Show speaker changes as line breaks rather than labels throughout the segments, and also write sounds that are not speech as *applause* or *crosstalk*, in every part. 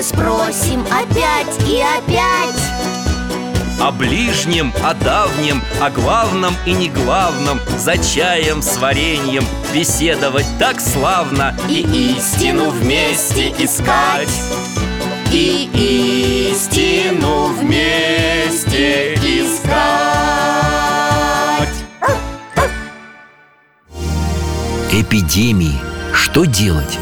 Мы спросим опять и опять
О ближнем, о давнем, о главном и не главном За чаем с вареньем беседовать так славно
И истину вместе искать
И истину вместе искать
Эпидемии. Что делать?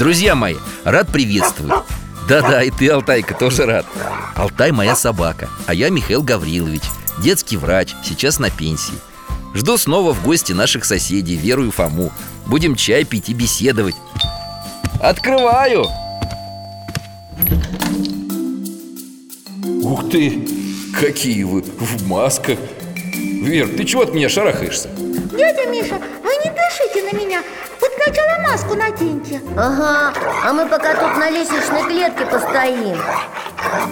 Друзья мои, рад приветствовать Да-да, и ты, Алтайка, тоже рад Алтай моя собака, а я Михаил Гаврилович Детский врач, сейчас на пенсии Жду снова в гости наших соседей, Веру и Фому Будем чай пить и беседовать Открываю! Ух ты! Какие вы в масках! Вер, ты чего от меня шарахаешься?
Дядя Миша, дышите на меня. Вот сначала маску наденьте.
Ага, а мы пока тут на лестничной клетке постоим.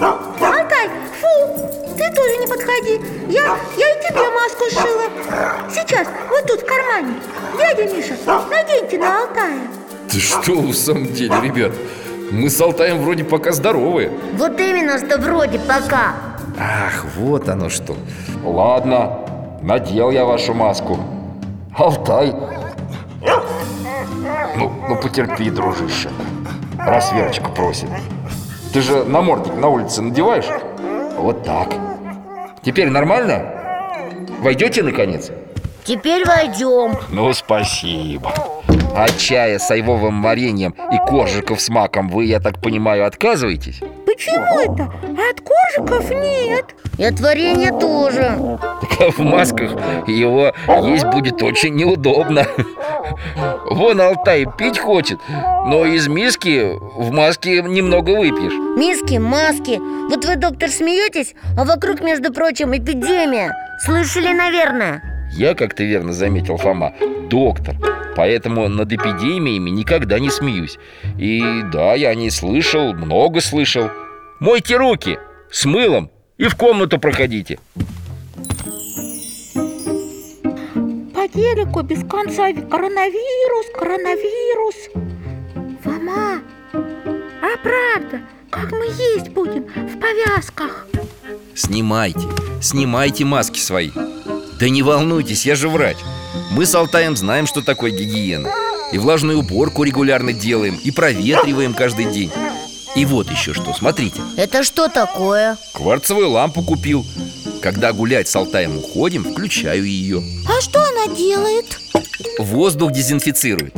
Алтай, фу, ты тоже не подходи. Я, я и тебе маску сшила. Сейчас, вот тут в кармане. Дядя Миша, наденьте на Алтая
Ты что, в самом деле, ребят? Мы с Алтаем вроде пока здоровы.
Вот именно, что вроде пока.
Ах, вот оно что. Ладно, надел я вашу маску. Алтай Ну, ну потерпи, дружище Раз Верочка просит Ты же намордник на улице надеваешь? Вот так Теперь нормально? Войдете наконец?
Теперь войдем
Ну, спасибо А чая с айвовым вареньем и коржиков с маком вы, я так понимаю, отказываетесь?
Почему это? А от коржиков нет.
И от варенья тоже.
Так *laughs* а в масках его есть будет очень неудобно. Вон Алтай пить хочет Но из миски в маске немного выпьешь.
Миски, маски. Вот вы, доктор, смеетесь, а вокруг, между прочим, эпидемия. Слышали, наверное?
Я, как ты верно заметил, Фома, доктор Поэтому над эпидемиями никогда не смеюсь. И да, я не слышал, много слышал Мойте руки с мылом и в комнату проходите.
По телеку без конца коронавирус, коронавирус. Фома, а правда, как мы есть будем в повязках?
Снимайте, снимайте маски свои. Да не волнуйтесь, я же врач. Мы с Алтаем знаем, что такое гигиена. И влажную уборку регулярно делаем И проветриваем каждый день И вот еще что, смотрите.
Это что такое?
Кварцевую лампу купил. Когда гулять с Алтаем уходим, включаю ее.
А что она делает?
Воздух дезинфицирует.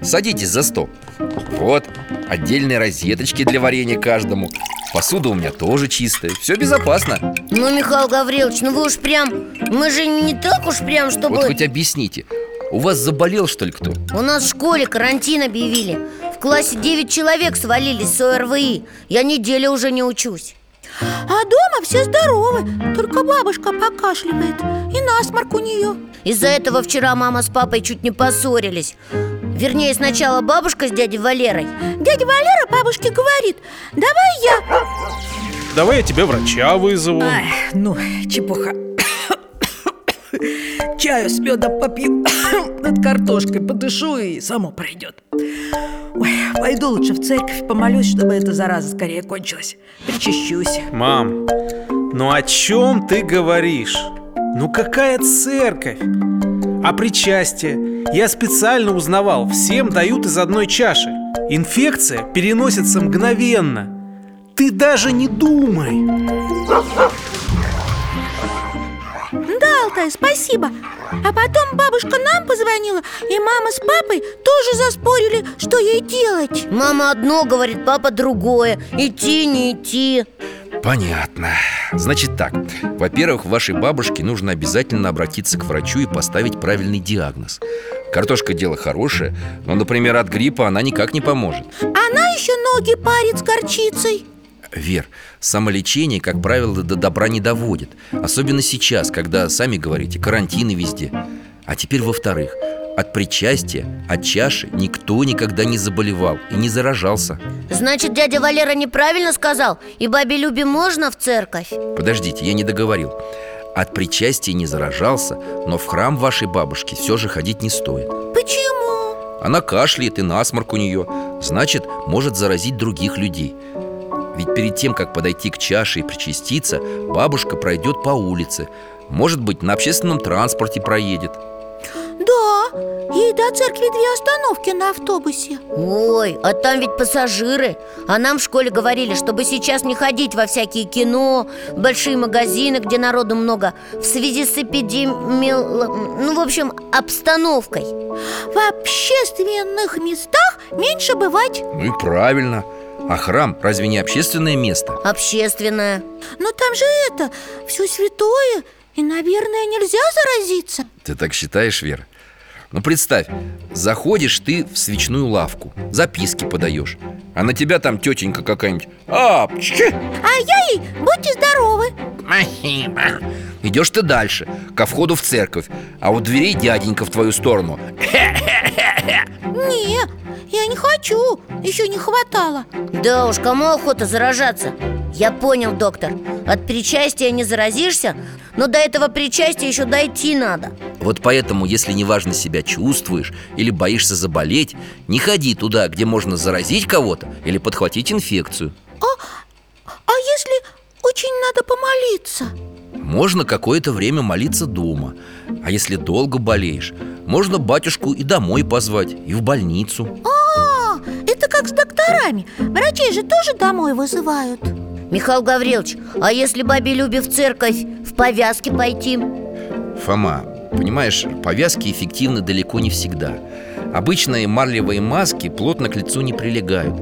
Садитесь за стол. Вот, отдельные розеточки для варенья каждому. Посуда у меня тоже чистая, все безопасно.
Ну, Михаил Гаврилович, ну вы уж прям Мы же не так уж прям, чтобы
Вот хоть объясните, у вас заболел что ли кто?
У нас в школе карантин объявили классе 9 человек свалились с ОРВИ. Я неделю уже не учусь.
А дома все здоровы, только бабушка покашливает И насморк у нее.
Из-за этого вчера мама с папой чуть не поссорились. Вернее, сначала бабушка с дядей Валерой.
Дядя Валера бабушке говорит Давай я
Давай я тебе врача вызову.
Ай, ну, чепуха. Чаю с медом попью *coughs* Над картошкой подышу и само пройдет Ой, пойду лучше в церковь Помолюсь, чтобы эта зараза скорее кончилась Причащусь
Мам, ну о чем ты говоришь? Ну какая церковь? А причастие? Я специально узнавал, всем дают из одной чаши Инфекция переносится мгновенно Ты даже не думай
Алтай, спасибо. А потом бабушка нам позвонила И мама с папой тоже заспорили, что ей делать.
Мама одно говорит, папа другое. Идти, не идти.
Понятно. Значит так. Во-первых, вашей бабушке нужно обязательно обратиться к врачу и поставить правильный диагноз. Картошка дело хорошее, но, например, от гриппа она никак не поможет.
Она еще ноги парит с горчицей
Вер, самолечение, как правило, до добра не доводит. Особенно сейчас, когда, сами говорите, карантины везде. А теперь во-вторых от причастия, от чаши никто никогда не заболевал и не заражался.
Значит, дядя Валера неправильно сказал И бабе Любе можно в церковь?
Подождите, я не договорил. От причастия не заражался, но в храм вашей бабушки все же ходить не стоит.
Почему?
Она кашляет и насморк у нее Значит, может заразить других людей Ведь перед тем, как подойти к чаше и причаститься Бабушка пройдет по улице. Может быть, на общественном транспорте проедет.
Да, ей до церкви две остановки на автобусе.
Ой, а там ведь пассажиры. А нам в школе говорили, чтобы сейчас не ходить во всякие кино Большие магазины, где народу много В связи с эпидемией... Ну, в общем, обстановкой.
В общественных местах меньше бывать.
Ну и правильно А храм разве не общественное место?
Общественная
Но там же это, все святое И, наверное, нельзя заразиться
Ты так считаешь, Вера? Ну представь, заходишь ты в свечную лавку Записки подаешь А на тебя там тетенька какая-нибудь А, пчхи!
А я ей, будьте здоровы
Спасибо.
Идешь ты дальше, ко входу в церковь А у дверей дяденька в твою сторону.
Не, я не хочу, еще не хватало.
Да уж, кому охота заражаться? Я понял, доктор От причастия не заразишься Но до этого причастия еще дойти надо
Вот поэтому, если неважно себя чувствуешь Или боишься заболеть Не ходи туда, где можно заразить кого-то Или подхватить инфекцию.
А если очень надо помолиться?
Можно какое-то время молиться дома. А если долго болеешь Можно батюшку и домой позвать И в больницу.
А, это как с докторами. Врачей же тоже домой вызывают.
Михаил Гаврилович, а если бабе Любе в церковь в повязке пойти?
Фома, понимаешь, повязки эффективны далеко не всегда. Обычные марлевые маски плотно к лицу не прилегают.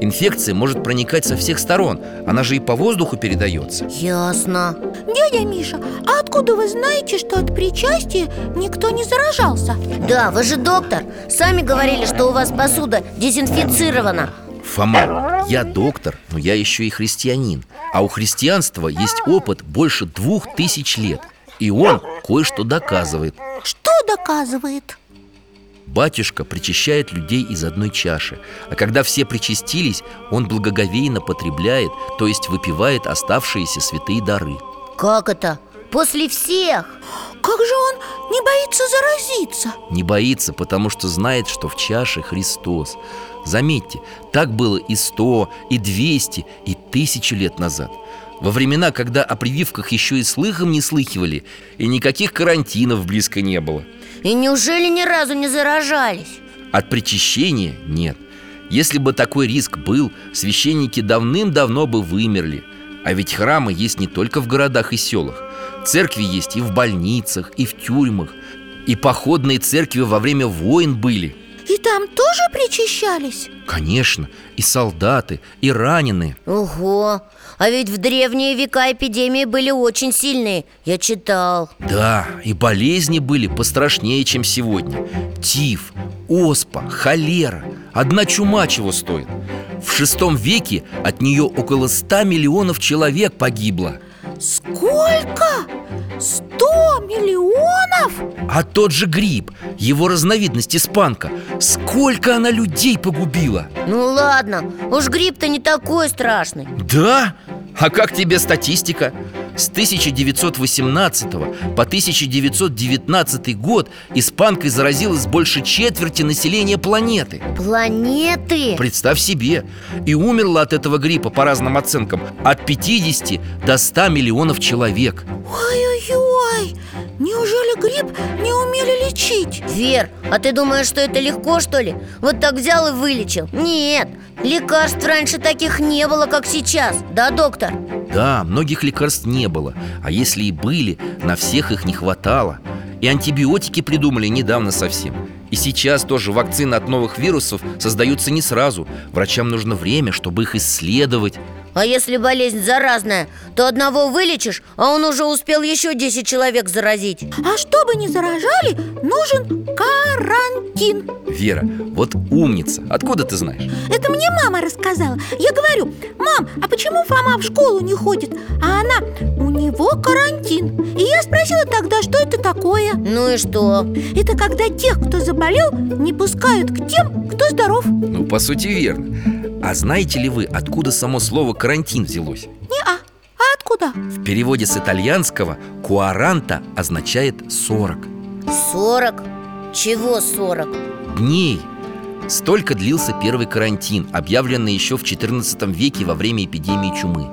Инфекция может проникать со всех сторон. Она же и по воздуху передается.
Ясно.
Дядя Миша, а откуда вы знаете, что от причастия никто не заражался?
Да, вы же доктор. Сами говорили, что у вас посуда дезинфицирована.
Фома, я доктор, но я еще и христианин. А у христианства есть опыт больше двух тысяч лет И он кое-что доказывает
Что доказывает?
Батюшка причащает людей из одной чаши А когда все причастились, он благоговейно потребляет То есть выпивает оставшиеся святые дары
Как это? После всех?
Как же он не боится заразиться?
Не боится, потому что знает, что в чаше Христос Заметьте, так было и сто, и двести, и тысячу лет назад Во времена, когда о прививках еще и слыхом не слыхивали И никаких карантинов близко не было
И неужели ни разу не заражались?
От причащения нет Если бы такой риск был, священники давным-давно бы вымерли А ведь храмы есть не только в городах и селах Церкви есть и в больницах, и в тюрьмах И походные церкви во время войн были
И там тоже причащались?
Конечно, и солдаты, и раненые
Ого! А ведь в древние века эпидемии были очень сильные. Я читал.
Да, и болезни были пострашнее, чем сегодня. Тиф, оспа, холера. Одна чума чего стоит? В шестом веке от нее около ста миллионов человек погибло.
Сколько? Сто миллионов?
А тот же гриб, его разновидность испанка Сколько она людей погубила
Ну ладно, уж грипп-то не такой страшный
Да? А как тебе статистика? С 1918 по 1919 год испанкой заразилось больше четверти населения планеты.
Планеты?
Представь себе. И умерло от этого гриппа, по разным оценкам, от 50 до 100 миллионов человек.
Ой-ой-ой, неужели грипп не умели вылечить
Вер, а ты думаешь, что это легко, что ли? Вот так взял и вылечил. Нет, лекарств раньше таких не было, как сейчас. Да, доктор?
Да, многих лекарств не было. А если и были, на всех их не хватало. И антибиотики придумали недавно совсем. И сейчас тоже вакцины от новых вирусов создаются не сразу. Врачам нужно время, чтобы их исследовать
А если болезнь заразная, то одного вылечишь, а он уже успел еще 10 человек заразить.
А чтобы не заражали, нужен карантин.
Вера, вот умница, откуда ты знаешь?
Это мне мама рассказала. Я говорю, мам, а почему Фома в школу не ходит? А она, у него карантин И я спросила тогда, что это такое.
Ну и что?
Это когда тех, кто заболел, не пускают к тем, кто здоров.
Ну, по сути, верно А знаете ли вы, откуда само слово «карантин» взялось?
Не-а, а откуда?
В переводе с итальянского «куаранта» означает «сорок»
40? Чего 40?
дней Столько длился первый карантин, объявленный еще в XIV веке во время эпидемии чумы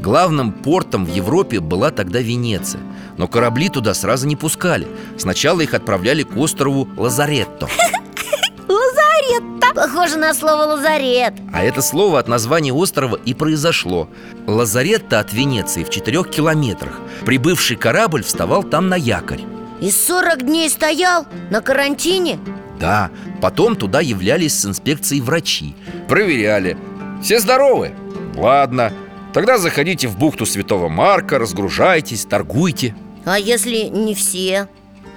Главным портом в Европе была тогда Венеция Но корабли туда сразу не пускали Сначала их отправляли к острову Лазаретто
Похоже на слово лазарет
А это слово от названия острова и произошло. Лазаретто от Венеции в четырех километрах. Прибывший корабль вставал там на якорь.
И 40 дней стоял на карантине?
Да, потом туда являлись с инспекцией врачи. Проверяли. Все здоровы? Ладно. Тогда заходите в бухту Святого Марка, разгружайтесь, торгуйте.
А если не все?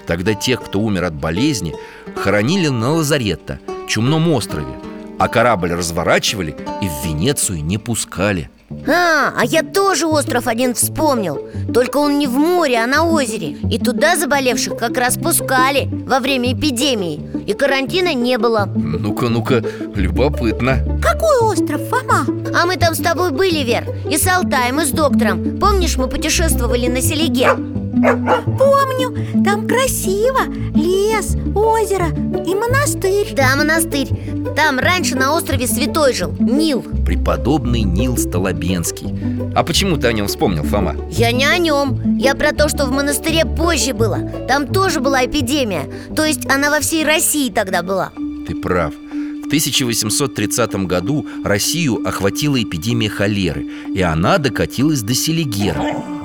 Тогда тех, кто умер от болезни, хоронили на Лазаретто, чумном острове А корабль разворачивали и в Венецию не пускали.
А, а я тоже остров один вспомнил. Только он не в море, а на озере. И туда заболевших как раз пускали во время эпидемии. И карантина не было.
Ну-ка, ну-ка, любопытно.
Какой остров, Фома?
А мы там с тобой были, Вер И с Алтаем, и с доктором. Помнишь, мы путешествовали на Селиге?
Помню, там красиво. Лес, озеро и монастырь.
Да, монастырь. Там раньше на острове Святой жил, Нил.
Преподобный Нил Столобенский. А почему ты о нем вспомнил, Фома?
Я не о нем Я про то, что в монастыре позже было. Там тоже была эпидемия. То есть она во всей России тогда была.
Ты прав. В 1830 году Россию охватила эпидемия холеры И она докатилась до Селигера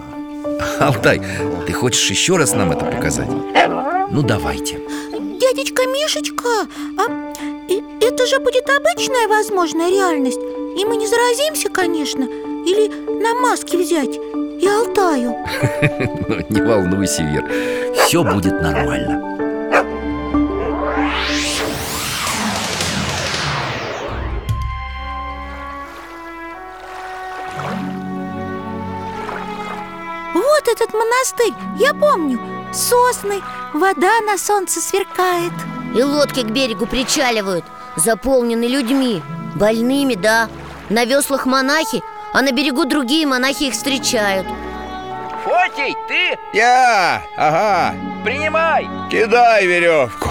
Алтай, ты хочешь еще раз нам это показать? Ну давайте.
Дядечка Мишечка, а это же будет обычная возможная реальность. И мы не заразимся, конечно Или на маски взять и Алтаю. *laughs*
Ну, не волнуйся, Вер Все будет нормально
этот монастырь, я помню. Сосны, вода на солнце сверкает.
И лодки к берегу причаливают Заполнены людьми. Больными, да. На веслах монахи А на берегу другие монахи их встречают.
Фотий, ты?
Я, ага,
Принимай!
кидай веревку.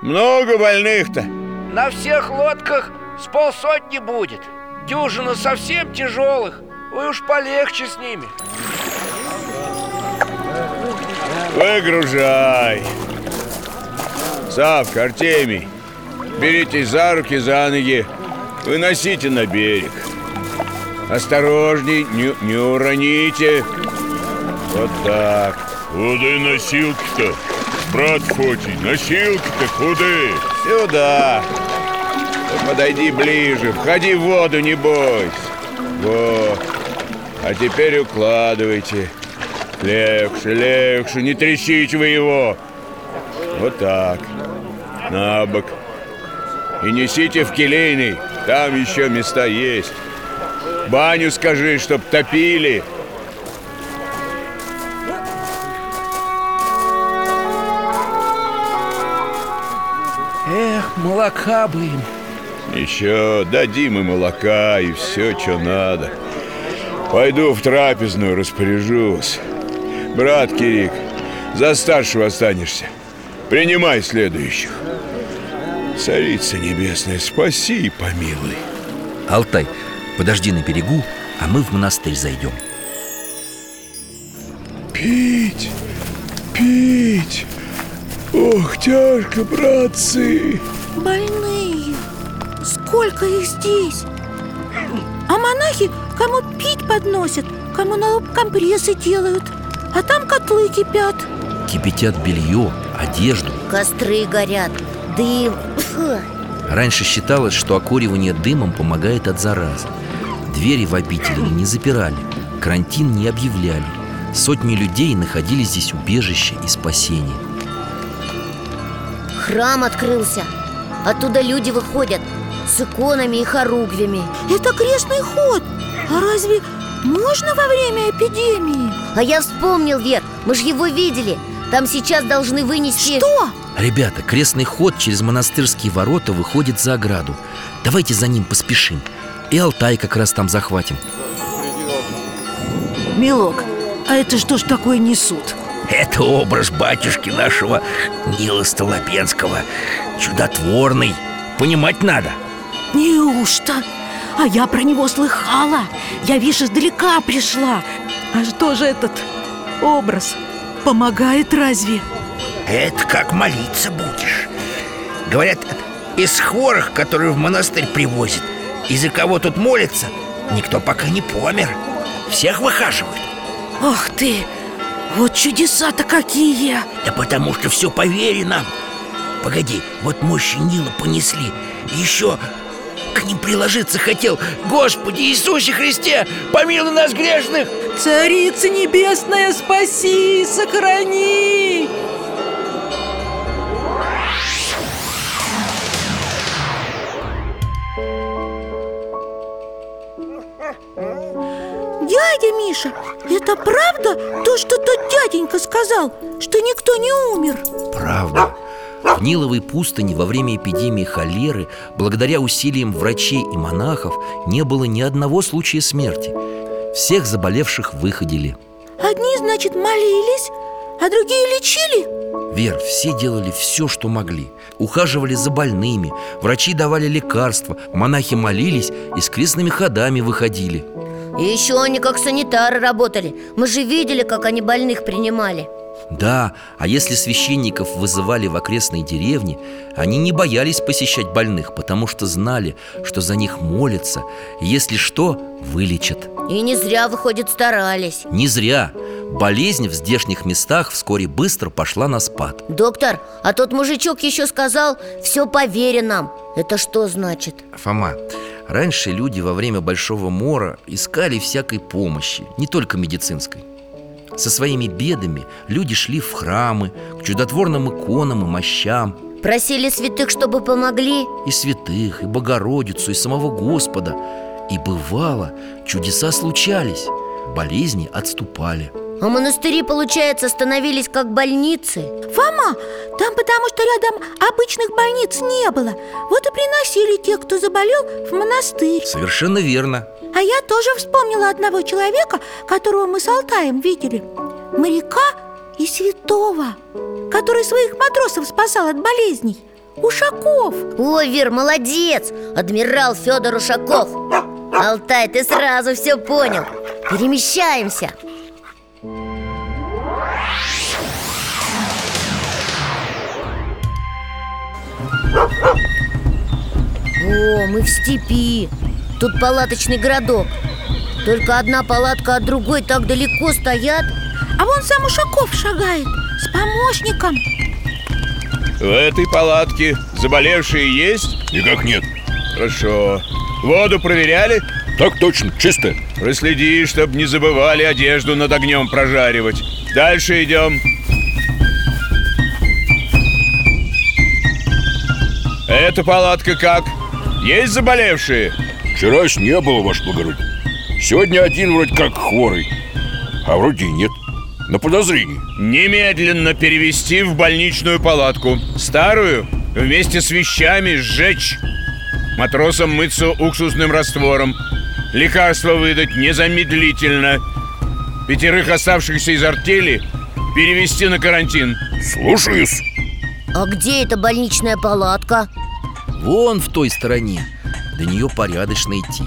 Много больных-то.
На всех лодках с полсотни будет. Дюжина совсем тяжелых. Вы уж полегче с ними
Выгружай. Савка, Артемий Беритесь за руки, за ноги. Выносите на берег. Осторожней, не, не уроните. Вот так.
Куда носилки-то? Брат Фотий, носилки-то куда?
Сюда. Ну, Подойди ближе, входи в воду, не бойся. Вот. А теперь укладывайте Легче, легче, не трясите вы его. Вот так. На бок. И несите в келейный. Там еще места есть. Баню скажи, чтоб топили.
Эх, молока бы им.
Еще дадим и молока, и все, что надо. Пойду в трапезную распоряжусь. Брат Кирик, за старшего останешься. Принимай следующих. Царица Небесная, спаси и помилуй.
Алтай, подожди на берегу, а мы в монастырь зайдем
Пить, пить. Ох, тяжко, братцы
Больные Сколько их здесь А монахи кому пить подносят Кому на лоб компрессы делают А там котлы кипят.
Кипятят белье, одежду.
Костры горят, дым. Фу.
Раньше считалось, что окуривание дымом помогает от заразы. Двери в обители не запирали, карантин не объявляли. Сотни людей находили здесь убежище и спасение.
Храм открылся. Оттуда люди выходят с иконами и хоругвями.
Это крестный ход. А разве можно во время эпидемии?
А я вспомнил, Вер, мы же его видели. Там сейчас должны вынести
Что?
Ребята, крестный ход через монастырские ворота выходит за ограду. Давайте за ним поспешим. И Алтай как раз там захватим.
Милок, а это что ж такое несут?
Это образ батюшки нашего Нила Столопенского. Чудотворный. Понимать надо.
Неужто? А я про него слыхала. Я, видишь, издалека пришла А что же этот образ? Помогает разве?
Это как молиться будешь Говорят, из хворых, которые в монастырь привозят И за кого тут молятся Никто пока не помер Всех выхаживают
Ох ты! Вот чудеса-то какие!
Да потому что все по вере нам Погоди, вот мощи Нила понесли Еще к ним приложиться хотел Господи Иисусе Христе, помилуй нас грешных
Царица небесная, спаси, сохрани!
Дядя Миша, это правда то, что тот дяденька сказал, что никто не умер?
Правда В Ниловой пустыне во время эпидемии холеры Благодаря усилиям врачей и монахов Не было ни одного случая смерти Всех заболевших выходили.
Одни, значит, молились, а другие лечили?
Вер, все делали все, что могли. Ухаживали за больными Врачи давали лекарства Монахи молились и с крестными ходами выходили.
И еще они как санитары работали. Мы же видели, как они больных принимали
Да, а если священников вызывали в окрестные деревни Они не боялись посещать больных Потому что знали, что за них молятся и Если что, вылечат.
И не зря, выходит, старались.
Не зря. Болезнь в здешних местах вскоре быстро пошла на спад.
Доктор, а тот мужичок еще сказал Все по вере нам Это что значит?
Фома, раньше люди во время Большого Мора искали всякой помощи, не только медицинской Со своими бедами люди шли в храмы, к чудотворным иконам и мощам.
Просили святых, чтобы помогли.
И святых, и Богородицу, и самого Господа. И бывало, чудеса случались, болезни отступали.
А монастыри, получается, становились как больницы?
Фома, там потому что рядом обычных больниц не было. Вот и приносили тех, кто заболел, в монастырь.
Совершенно верно
А я тоже вспомнила одного человека, которого мы с Алтаем видели. Моряка и святого Который своих матросов спасал от болезней. Ушаков.
Ой, Вер, молодец! Адмирал Федор Ушаков! Алтай, ты сразу все понял. Перемещаемся. О, мы в степи Тут палаточный городок Только одна палатка от другой так далеко стоят
А вон сам Ушаков шагает с помощником
В этой палатке заболевшие есть?
Никак нет
Хорошо Воду проверяли?
Так точно, чисто
Проследи, чтобы не забывали одежду над огнем прожаривать Дальше идем Эта палатка как? Есть заболевшие?
Вчера не было, ваше благородие. Сегодня один вроде как хворый А вроде и нет. На подозрении
Немедленно перевести в больничную палатку. Старую вместе с вещами сжечь. Матросам мыться уксусным раствором. Лекарства выдать незамедлительно. Пятерых оставшихся из артели перевести на карантин.
Слушаюсь.
А где эта больничная палатка?
Вон в той стороне До нее порядочно идти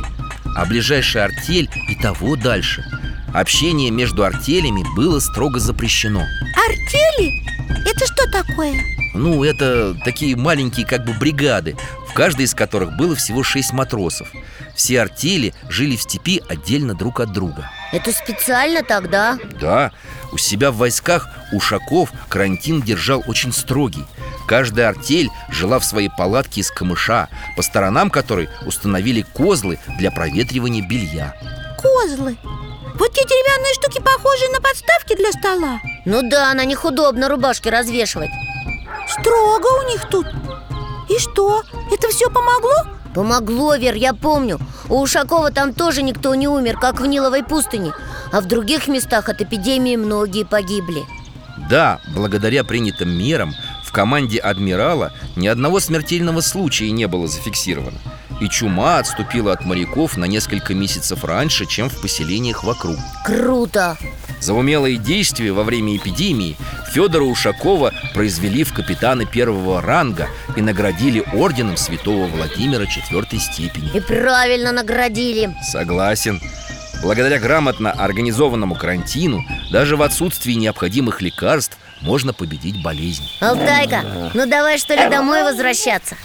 А ближайшая артель и того дальше Общение между артелями было строго запрещено
Артели? Это что такое?
Ну, это такие маленькие как бы бригады В каждой из которых было всего шесть матросов Все артели жили в степи отдельно друг от друга
Это специально тогда?
Да, у себя в войсках Ушаков карантин держал очень строгий Каждая артель жила в своей палатке из камыша По сторонам которой установили козлы для проветривания белья.
Козлы? Вот те деревянные штуки похожи на подставки для стола.
Ну да, на них удобно рубашки развешивать.
Строго у них тут. И что, это все помогло?
Помогло, Вер, я помню. У Ушакова там тоже никто не умер, как в Ниловой пустыне. А в других местах от эпидемии многие погибли.
Да, благодаря принятым мерам в команде адмирала ни одного смертельного случая не было зафиксировано. И чума отступила от моряков на несколько месяцев раньше, чем в поселениях вокруг.
Круто!
За умелые действия во время эпидемии Федора Ушакова произвели в капитаны первого ранга и наградили орденом святого Владимира четвертой степени.
И правильно наградили.
Согласен. Благодаря грамотно организованному карантину Даже в отсутствии необходимых лекарств можно победить болезнь
Алтайка, ну давай что ли домой возвращаться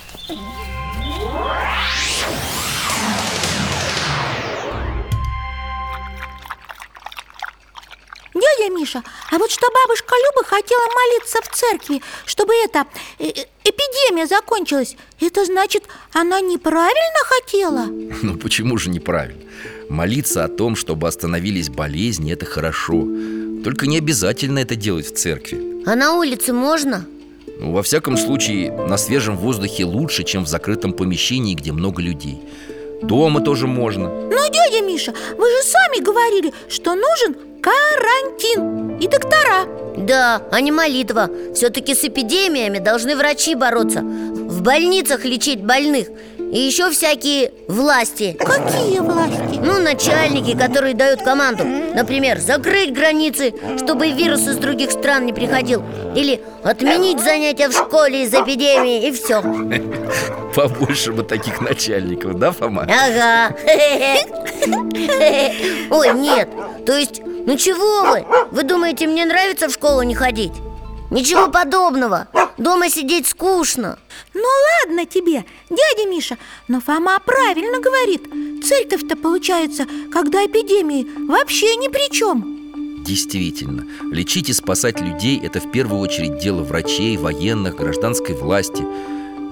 Дядя Миша, а вот что бабушка Люба хотела молиться в церкви Чтобы эта э, э, эпидемия закончилась Это значит, она неправильно хотела?
Ну почему же неправильно? Молиться о том, чтобы остановились болезни, это хорошо Только не обязательно это делать в церкви.
А на улице можно?
Ну, во всяком случае, на свежем воздухе лучше, чем в закрытом помещении, где много людей. Дома тоже можно.
Но, дядя Миша, вы же сами говорили, что нужен карантин и доктора.
Да, а не молитва. Все-таки с эпидемиями должны врачи бороться. В больницах лечить больных И еще всякие власти
Какие власти?
Ну, начальники, которые дают команду Например, закрыть границы, чтобы вирус из других стран не приходил Или отменить занятия в школе из эпидемии И все *laughs*
Побольше бы таких начальников, да, Фома?
Ага *laughs* Ой, нет, то есть, ну чего вы? Вы думаете, мне нравится в школу не ходить? Ничего подобного. Дома сидеть скучно.
Ну ладно тебе, дядя Миша Но Фома правильно говорит. Церковь-то получается, когда эпидемии вообще ни при чем.
Действительно, лечить и спасать людей – это в первую очередь дело врачей, военных, гражданской власти.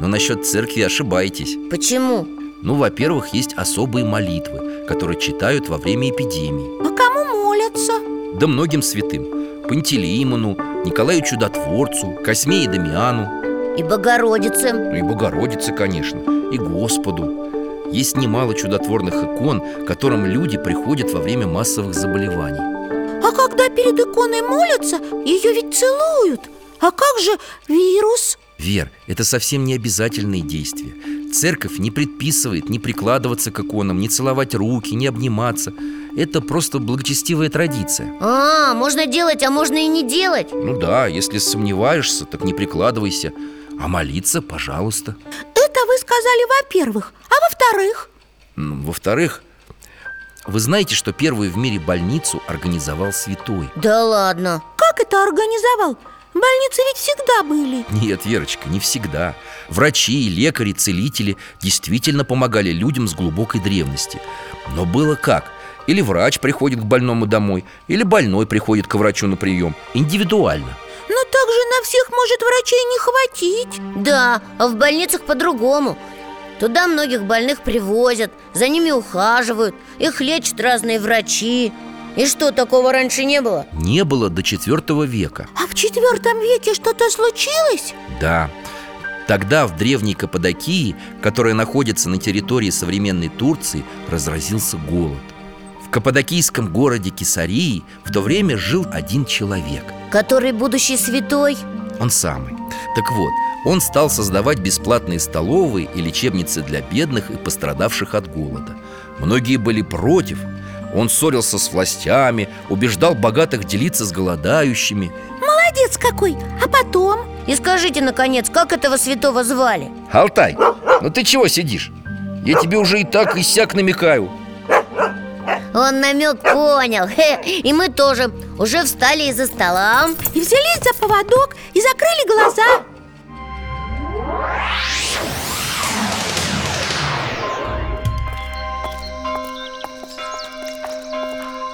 Но насчет церкви ошибаетесь.
Почему?
Ну, во-первых, есть особые молитвы, которые читают во время эпидемии.
А кому молятся?
Да многим святым. Пантелеимону, Николаю Чудотворцу, Косме и Дамиану.
И Богородице.
Ну и Богородице, конечно, и Господу. Есть немало чудотворных икон, к которым люди приходят во время массовых заболеваний.
А когда перед иконой молятся, ее ведь целуют. А как же вирус?
Вер, это совсем не обязательные действия. Церковь не предписывает не прикладываться к иконам, не целовать руки, не обниматься Это просто благочестивая традиция.
А, можно делать, а можно и не делать.
Ну да, если сомневаешься, так не прикладывайся. А молиться, пожалуйста.
Это вы сказали во-первых. А во-вторых?
Ну, Во-вторых, вы знаете, что первую в мире больницу организовал святой?
Да ладно.
Как это организовал? Больницы ведь всегда были.
Нет, Верочка, не всегда. Врачи, лекари, целители действительно помогали людям с глубокой древности. Но было как? Или врач приходит к больному домой Или больной приходит к врачу на прием. Индивидуально.
Но так же на всех может врачей не хватить.
Да, а в больницах по-другому. Туда многих больных привозят, за ними ухаживают Их лечат разные врачи. И что, такого раньше не было?
Не было до четвертого века.
А в четвертом веке что-то случилось?
Да. Тогда в древней Каппадокии, которая находится на территории современной Турции, разразился голод каппадокийском городе Кесарии в то время жил один человек
Который будущий святой?
Он самый Так вот, он стал создавать бесплатные столовые и лечебницы для бедных и пострадавших от голода Многие были против Он ссорился с властями, убеждал богатых делиться с голодающими
Молодец какой! А потом?
И скажите, наконец, как этого святого звали?
Алтай, ну ты чего сидишь? Я тебе уже и так и сяк намекаю
Он намек понял И мы тоже уже встали из-за стола
И взялись за поводок и закрыли глаза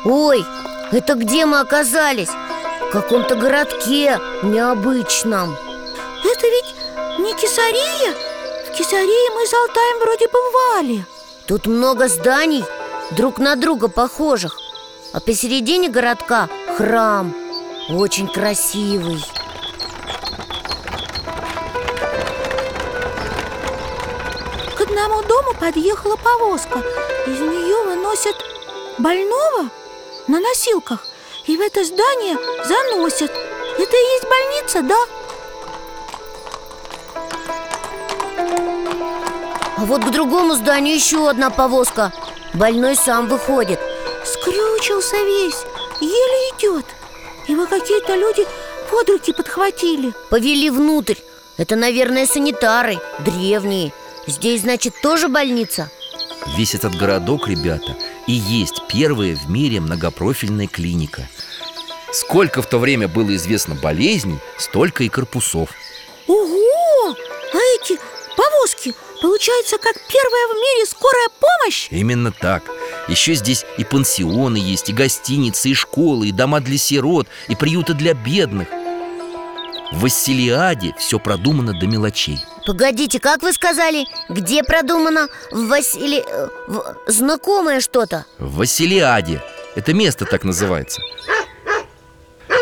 Ой, это где мы оказались? В каком-то городке необычном
Это ведь не Кесария? В Кесарии мы с Алтаем вроде бывали
Тут много зданий, друг на друга похожих. А посередине городка храм Очень красивый.
К одному дому подъехала повозка. Из нее выносят больного на носилках. И в это здание заносят. Это и есть больница, да?
А вот к другому зданию еще одна повозка Больной сам выходит.
Скрючился весь, еле идет. Его какие-то люди под руки подхватили.
Повели внутрь. Это, наверное, санитары, древние. Здесь, значит, тоже больница?
Весь этот городок, ребята, и есть первая в мире многопрофильная клиника. Сколько в то время было известно болезней, столько и корпусов.
Ого! Получается, как первая в мире скорая помощь?
Именно так. Еще здесь и пансионы есть, и гостиницы, и школы, и дома для сирот, и приюты для бедных. В Василиаде все продумано до мелочей.
Погодите, как вы сказали? Где продумано? В Васили... в- Знакомое что-то?
В Василиаде. Это место так называется.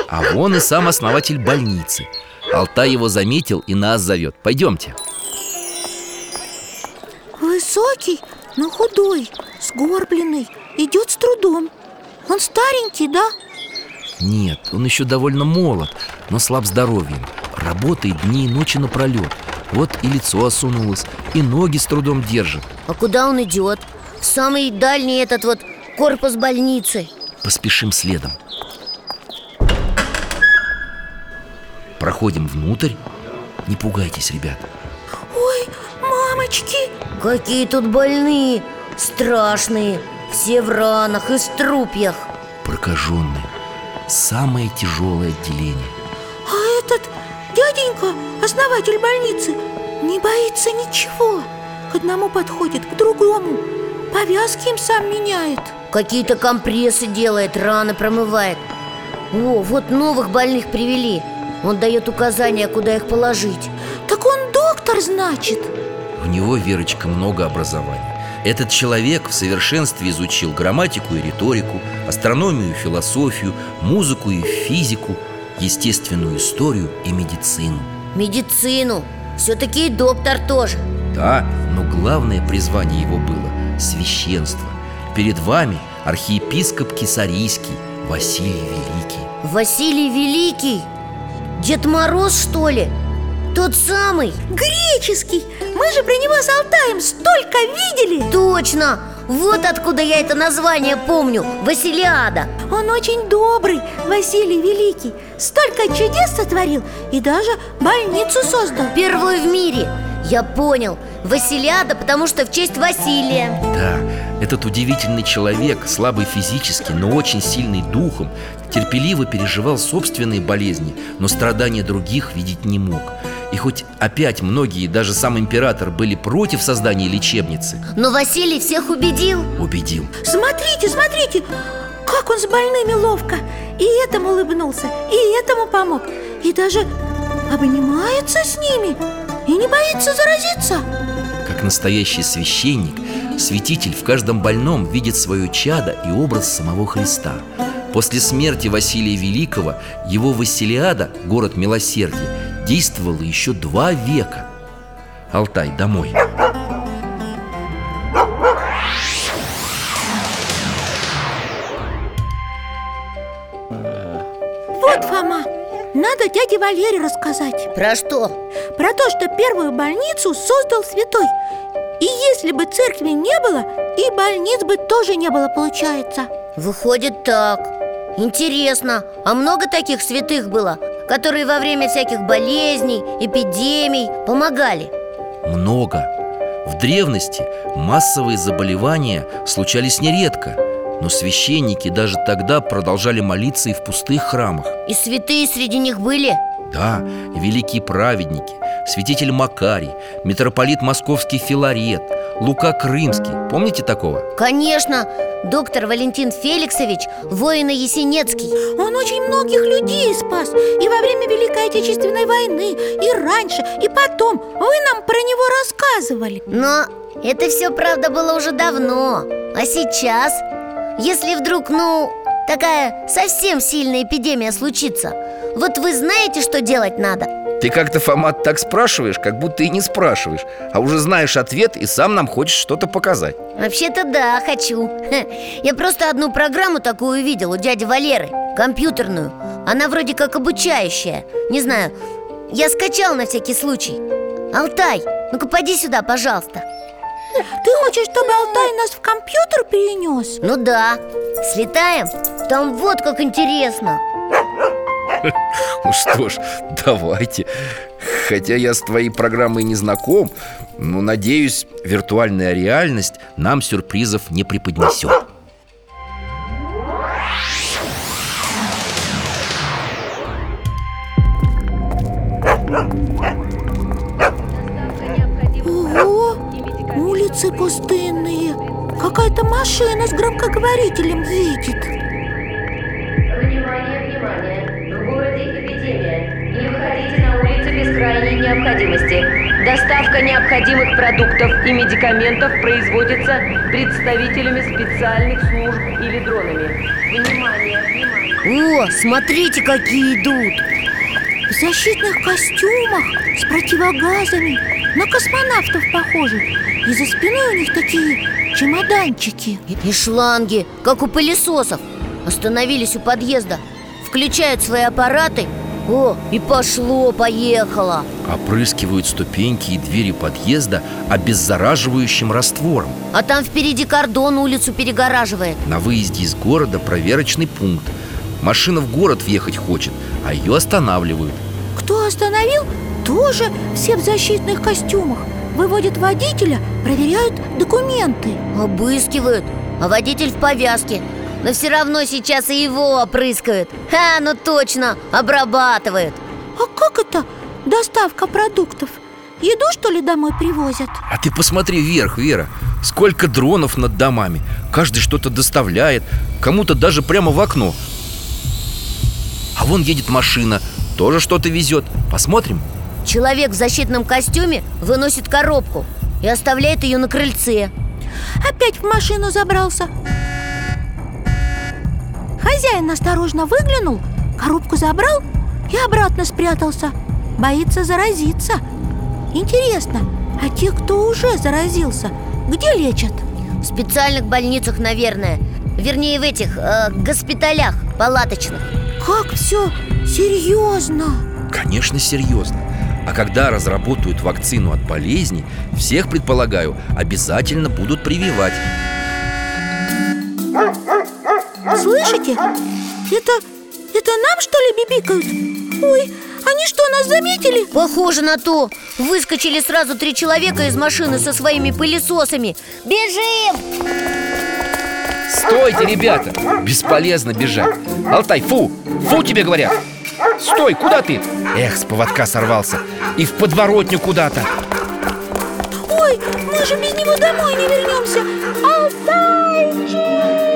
А вон и сам основатель больницы. Алтай его заметил и нас зовет Пойдемте
Высокий, но худой, сгорбленный, идет с трудом. Он старенький, да?
Нет, он еще довольно молод, но слаб здоровьем. Работает дни и ночи напролет Вот и лицо осунулось, и ноги с трудом держит.
А куда он идет? В самый дальний этот вот корпус больницы.
Поспешим следом. Проходим внутрь. Не пугайтесь, ребят
Ой, мамочки
Какие тут больные, страшные Все в ранах и струпьях.
Прокаженные. Самое тяжелое отделение.
А этот дяденька, основатель больницы, не боится ничего. К одному подходит, к другому. Повязки им сам меняет.
Какие-то компрессы делает, раны промывает. О, вот новых больных привели. Он дает указания, куда их положить.
Так он доктор, значит
него, Верочка, много образования. Этот человек в совершенстве изучил грамматику и риторику Астрономию и философию, музыку и физику Естественную историю и медицину.
Медицину. Все-таки и доктор тоже.
Да, но главное призвание его было – священство. Перед вами архиепископ Кисарийский Василий Великий.
Василий Великий? Дед Мороз, что ли? Тот самый?
Греческий. Мы же про него с Алтаем столько видели.
Точно! Вот откуда я это название помню. Василиада.
Он очень добрый, Василий Великий. Столько чудес сотворил и даже больницу создал.
Первую в мире. Я понял. Василиада, потому что в честь Василия.
Да, этот удивительный человек, слабый физически, но очень сильный духом Терпеливо переживал собственные болезни, но страдания других видеть не мог И хоть опять многие, даже сам император, были против создания лечебницы
Но Василий всех убедил.
Убедил.
Смотрите, смотрите, как он с больными ловко. И этому улыбнулся, и этому помог. И даже обнимается с ними И не боится заразиться.
Как настоящий священник, святитель в каждом больном видит свое чадо и образ самого Христа. После смерти Василия Великого его Василиада, город милосердия, действовала еще два века. Алтай, домой.
Вот, Фома, надо дяде Валере рассказать.
Про что?
Про то, что первую больницу создал святой. И если бы церкви не было, и больниц бы тоже не было, получается.
Выходит так. Интересно, а много таких святых было, которые во время всяких болезней, эпидемий помогали?
Много В древности массовые заболевания случались нередко Но священники даже тогда продолжали молиться и в пустых храмах
И святые среди них были?
Да, великие праведники Святитель Макарий, митрополит московский Филарет Лука Крымский Помните такого?
Конечно, доктор Валентин Феликсович, воина Есенецкий
Он очень многих людей спас И во время Великой Отечественной войны И раньше, и потом Вы нам про него рассказывали
Но это все, правда, было уже давно А сейчас? Если вдруг, ну, такая совсем сильная эпидемия случится Вот вы знаете, что делать надо?
Ты как-то, Фома, так спрашиваешь, как будто и не спрашиваешь А уже знаешь ответ и сам нам хочешь что-то показать.
Вообще-то да, хочу. *laughs* Я просто одну программу такую увидел у дяди Валеры Компьютерную. Она вроде как обучающая. Не знаю, я скачал на всякий случай. Алтай, ну-ка поди сюда, пожалуйста.
Ты хочешь, чтобы Алтай нас в компьютер перенес?
Ну да, слетаем. Там вот как интересно *laughs*
Ну что ж, давайте. Хотя я с твоей программой не знаком Но, надеюсь, виртуальная реальность нам сюрпризов не преподнесет
необходимых продуктов и медикаментов производится представителями специальных служб или дронами. Внимание, внимание!
О, смотрите, какие идут
В защитных костюмах с противогазами На космонавтов похожи И за спиной у них такие чемоданчики
И, и шланги, как у пылесосов Остановились у подъезда Включают свои аппараты О, и пошло-поехало
Опрыскивают ступеньки и двери подъезда обеззараживающим раствором.
А там впереди кордон улицу перегораживает.
На выезде из города проверочный пункт. Машина в город въехать хочет, а ее останавливают.
Кто остановил, тоже все в защитных костюмах. Выводят водителя, проверяют документы.
Обыскивают, а водитель в повязке Но все равно сейчас и его опрыскают. Ха, ну точно, обрабатывают.
А как это доставка продуктов? Еду, что ли, домой привозят?
А ты посмотри вверх, Вера. Сколько дронов над домами. Каждый что-то доставляет. Кому-то даже прямо в окно. А вон едет машина. Тоже что-то везет. Посмотрим.
Человек в защитном костюме выносит коробку И оставляет ее на крыльце.
Опять в машину забрался Хозяин осторожно выглянул, коробку забрал и обратно спрятался. Боится заразиться. Интересно, а те, кто уже заразился, где лечат?
В специальных больницах, наверное. Вернее, в этих, э, госпиталях палаточных.
Как все серьезно
Конечно, серьезно А когда разработают вакцину от болезни Всех, предполагаю, обязательно будут прививать
Слышите? Это... это нам, что ли, бибикают? Ой, они что, нас заметили?
Похоже на то Выскочили сразу три человека из машины со своими пылесосами Бежим!
Стойте, ребята! Бесполезно бежать Алтай, фу! Фу тебе говорят! Стой, куда ты? Эх, с поводка сорвался И в подворотню куда-то
Ой, мы же без него домой не вернемся Алтайчик!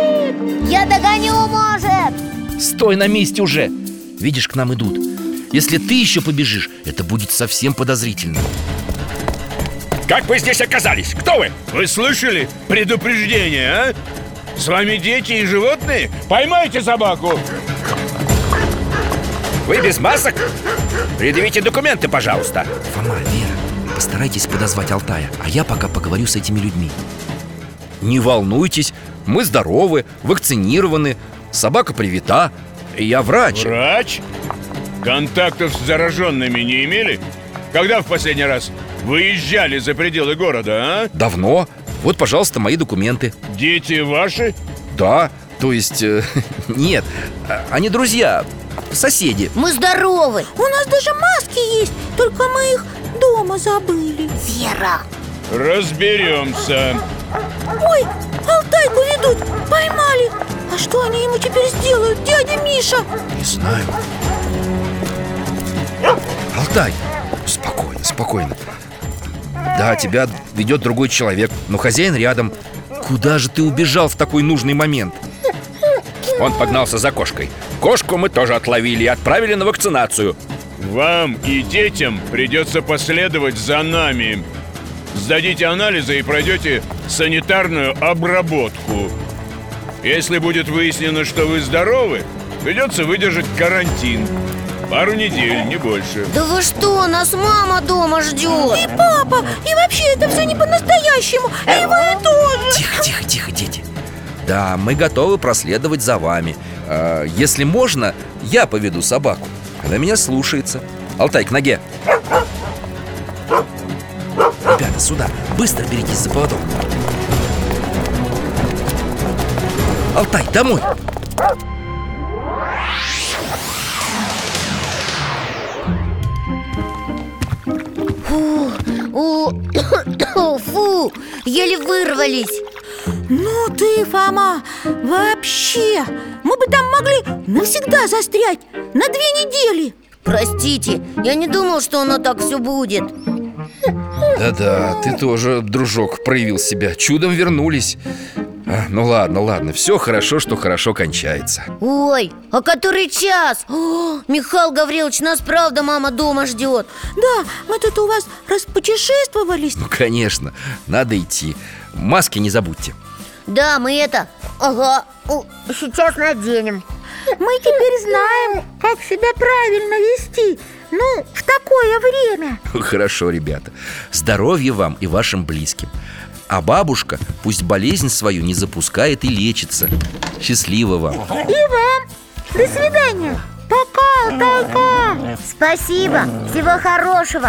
Я догоню, может!
Стой на месте уже! Видишь, к нам идут Если ты еще побежишь, это будет совсем подозрительно
Как вы здесь оказались? Кто вы?
Вы слышали предупреждение, а? С вами дети и животные? Поймайте собаку!
Вы без масок? Предъявите документы, пожалуйста
Фома, Вера, постарайтесь подозвать Алтая А я пока поговорю с этими людьми Не волнуйтесь, мы здоровы, вакцинированы Собака привита Я врач
Врач? Контактов с зараженными не имели? Когда в последний раз выезжали за пределы города, а?
Давно Вот, пожалуйста, мои документы
Дети ваши?
Да, то есть, э, *laughs* нет А- Они друзья, соседи
Мы здоровы!
У нас даже маски есть, только мы их дома забыли
Вера!
Разберемся
Ой, Алтайку ведут, поймали. А что они ему теперь сделают, дядя Миша?
Не знаю. Алтай, спокойно, спокойно. Да, тебя ведет другой человек, но хозяин рядом. Куда же ты убежал в такой нужный момент?
Он погнался за кошкой. Кошку мы тоже отловили и отправили на вакцинацию.
Вам и детям придется последовать за нами Сдадите анализы и пройдете санитарную обработку. Если будет выяснено, что вы здоровы Придется выдержать карантин. Пару недель, не больше.
Да вы что, нас мама дома ждет?
И папа, и вообще это все не по-настоящему И вы тоже.
Тихо, тихо, тихо, дети. Да, мы готовы проследовать за вами. А, Если можно, я поведу собаку. Она меня слушается. Алтай, к ноге Ребята, сюда, быстро беритесь за поводок. Алтай, домой.
О, *coughs* Фу, еле вырвались.
Ну ты, Фома, вообще Мы бы там могли навсегда застрять На две недели.
Простите, я не думал, что оно так все будет
Да-да, ты тоже, дружок, проявил себя. Чудом вернулись. А, Ну ладно, ладно, все хорошо, что хорошо кончается.
Ой, а который час? О, Михаил Гаврилович, нас правда мама дома ждет
Да, мы тут у вас распутешествовались.
Ну, конечно, надо идти. Маски не забудьте.
Да, мы это, ага, сейчас наденем.
Мы теперь знаем, как себя правильно вести Ну, в такое время.
Хорошо, ребята. Здоровья вам и вашим близким. А бабушка пусть болезнь свою не запускает и лечится. Счастливо вам.
И вам. До свидания. Пока, Алтайка
Спасибо, всего хорошего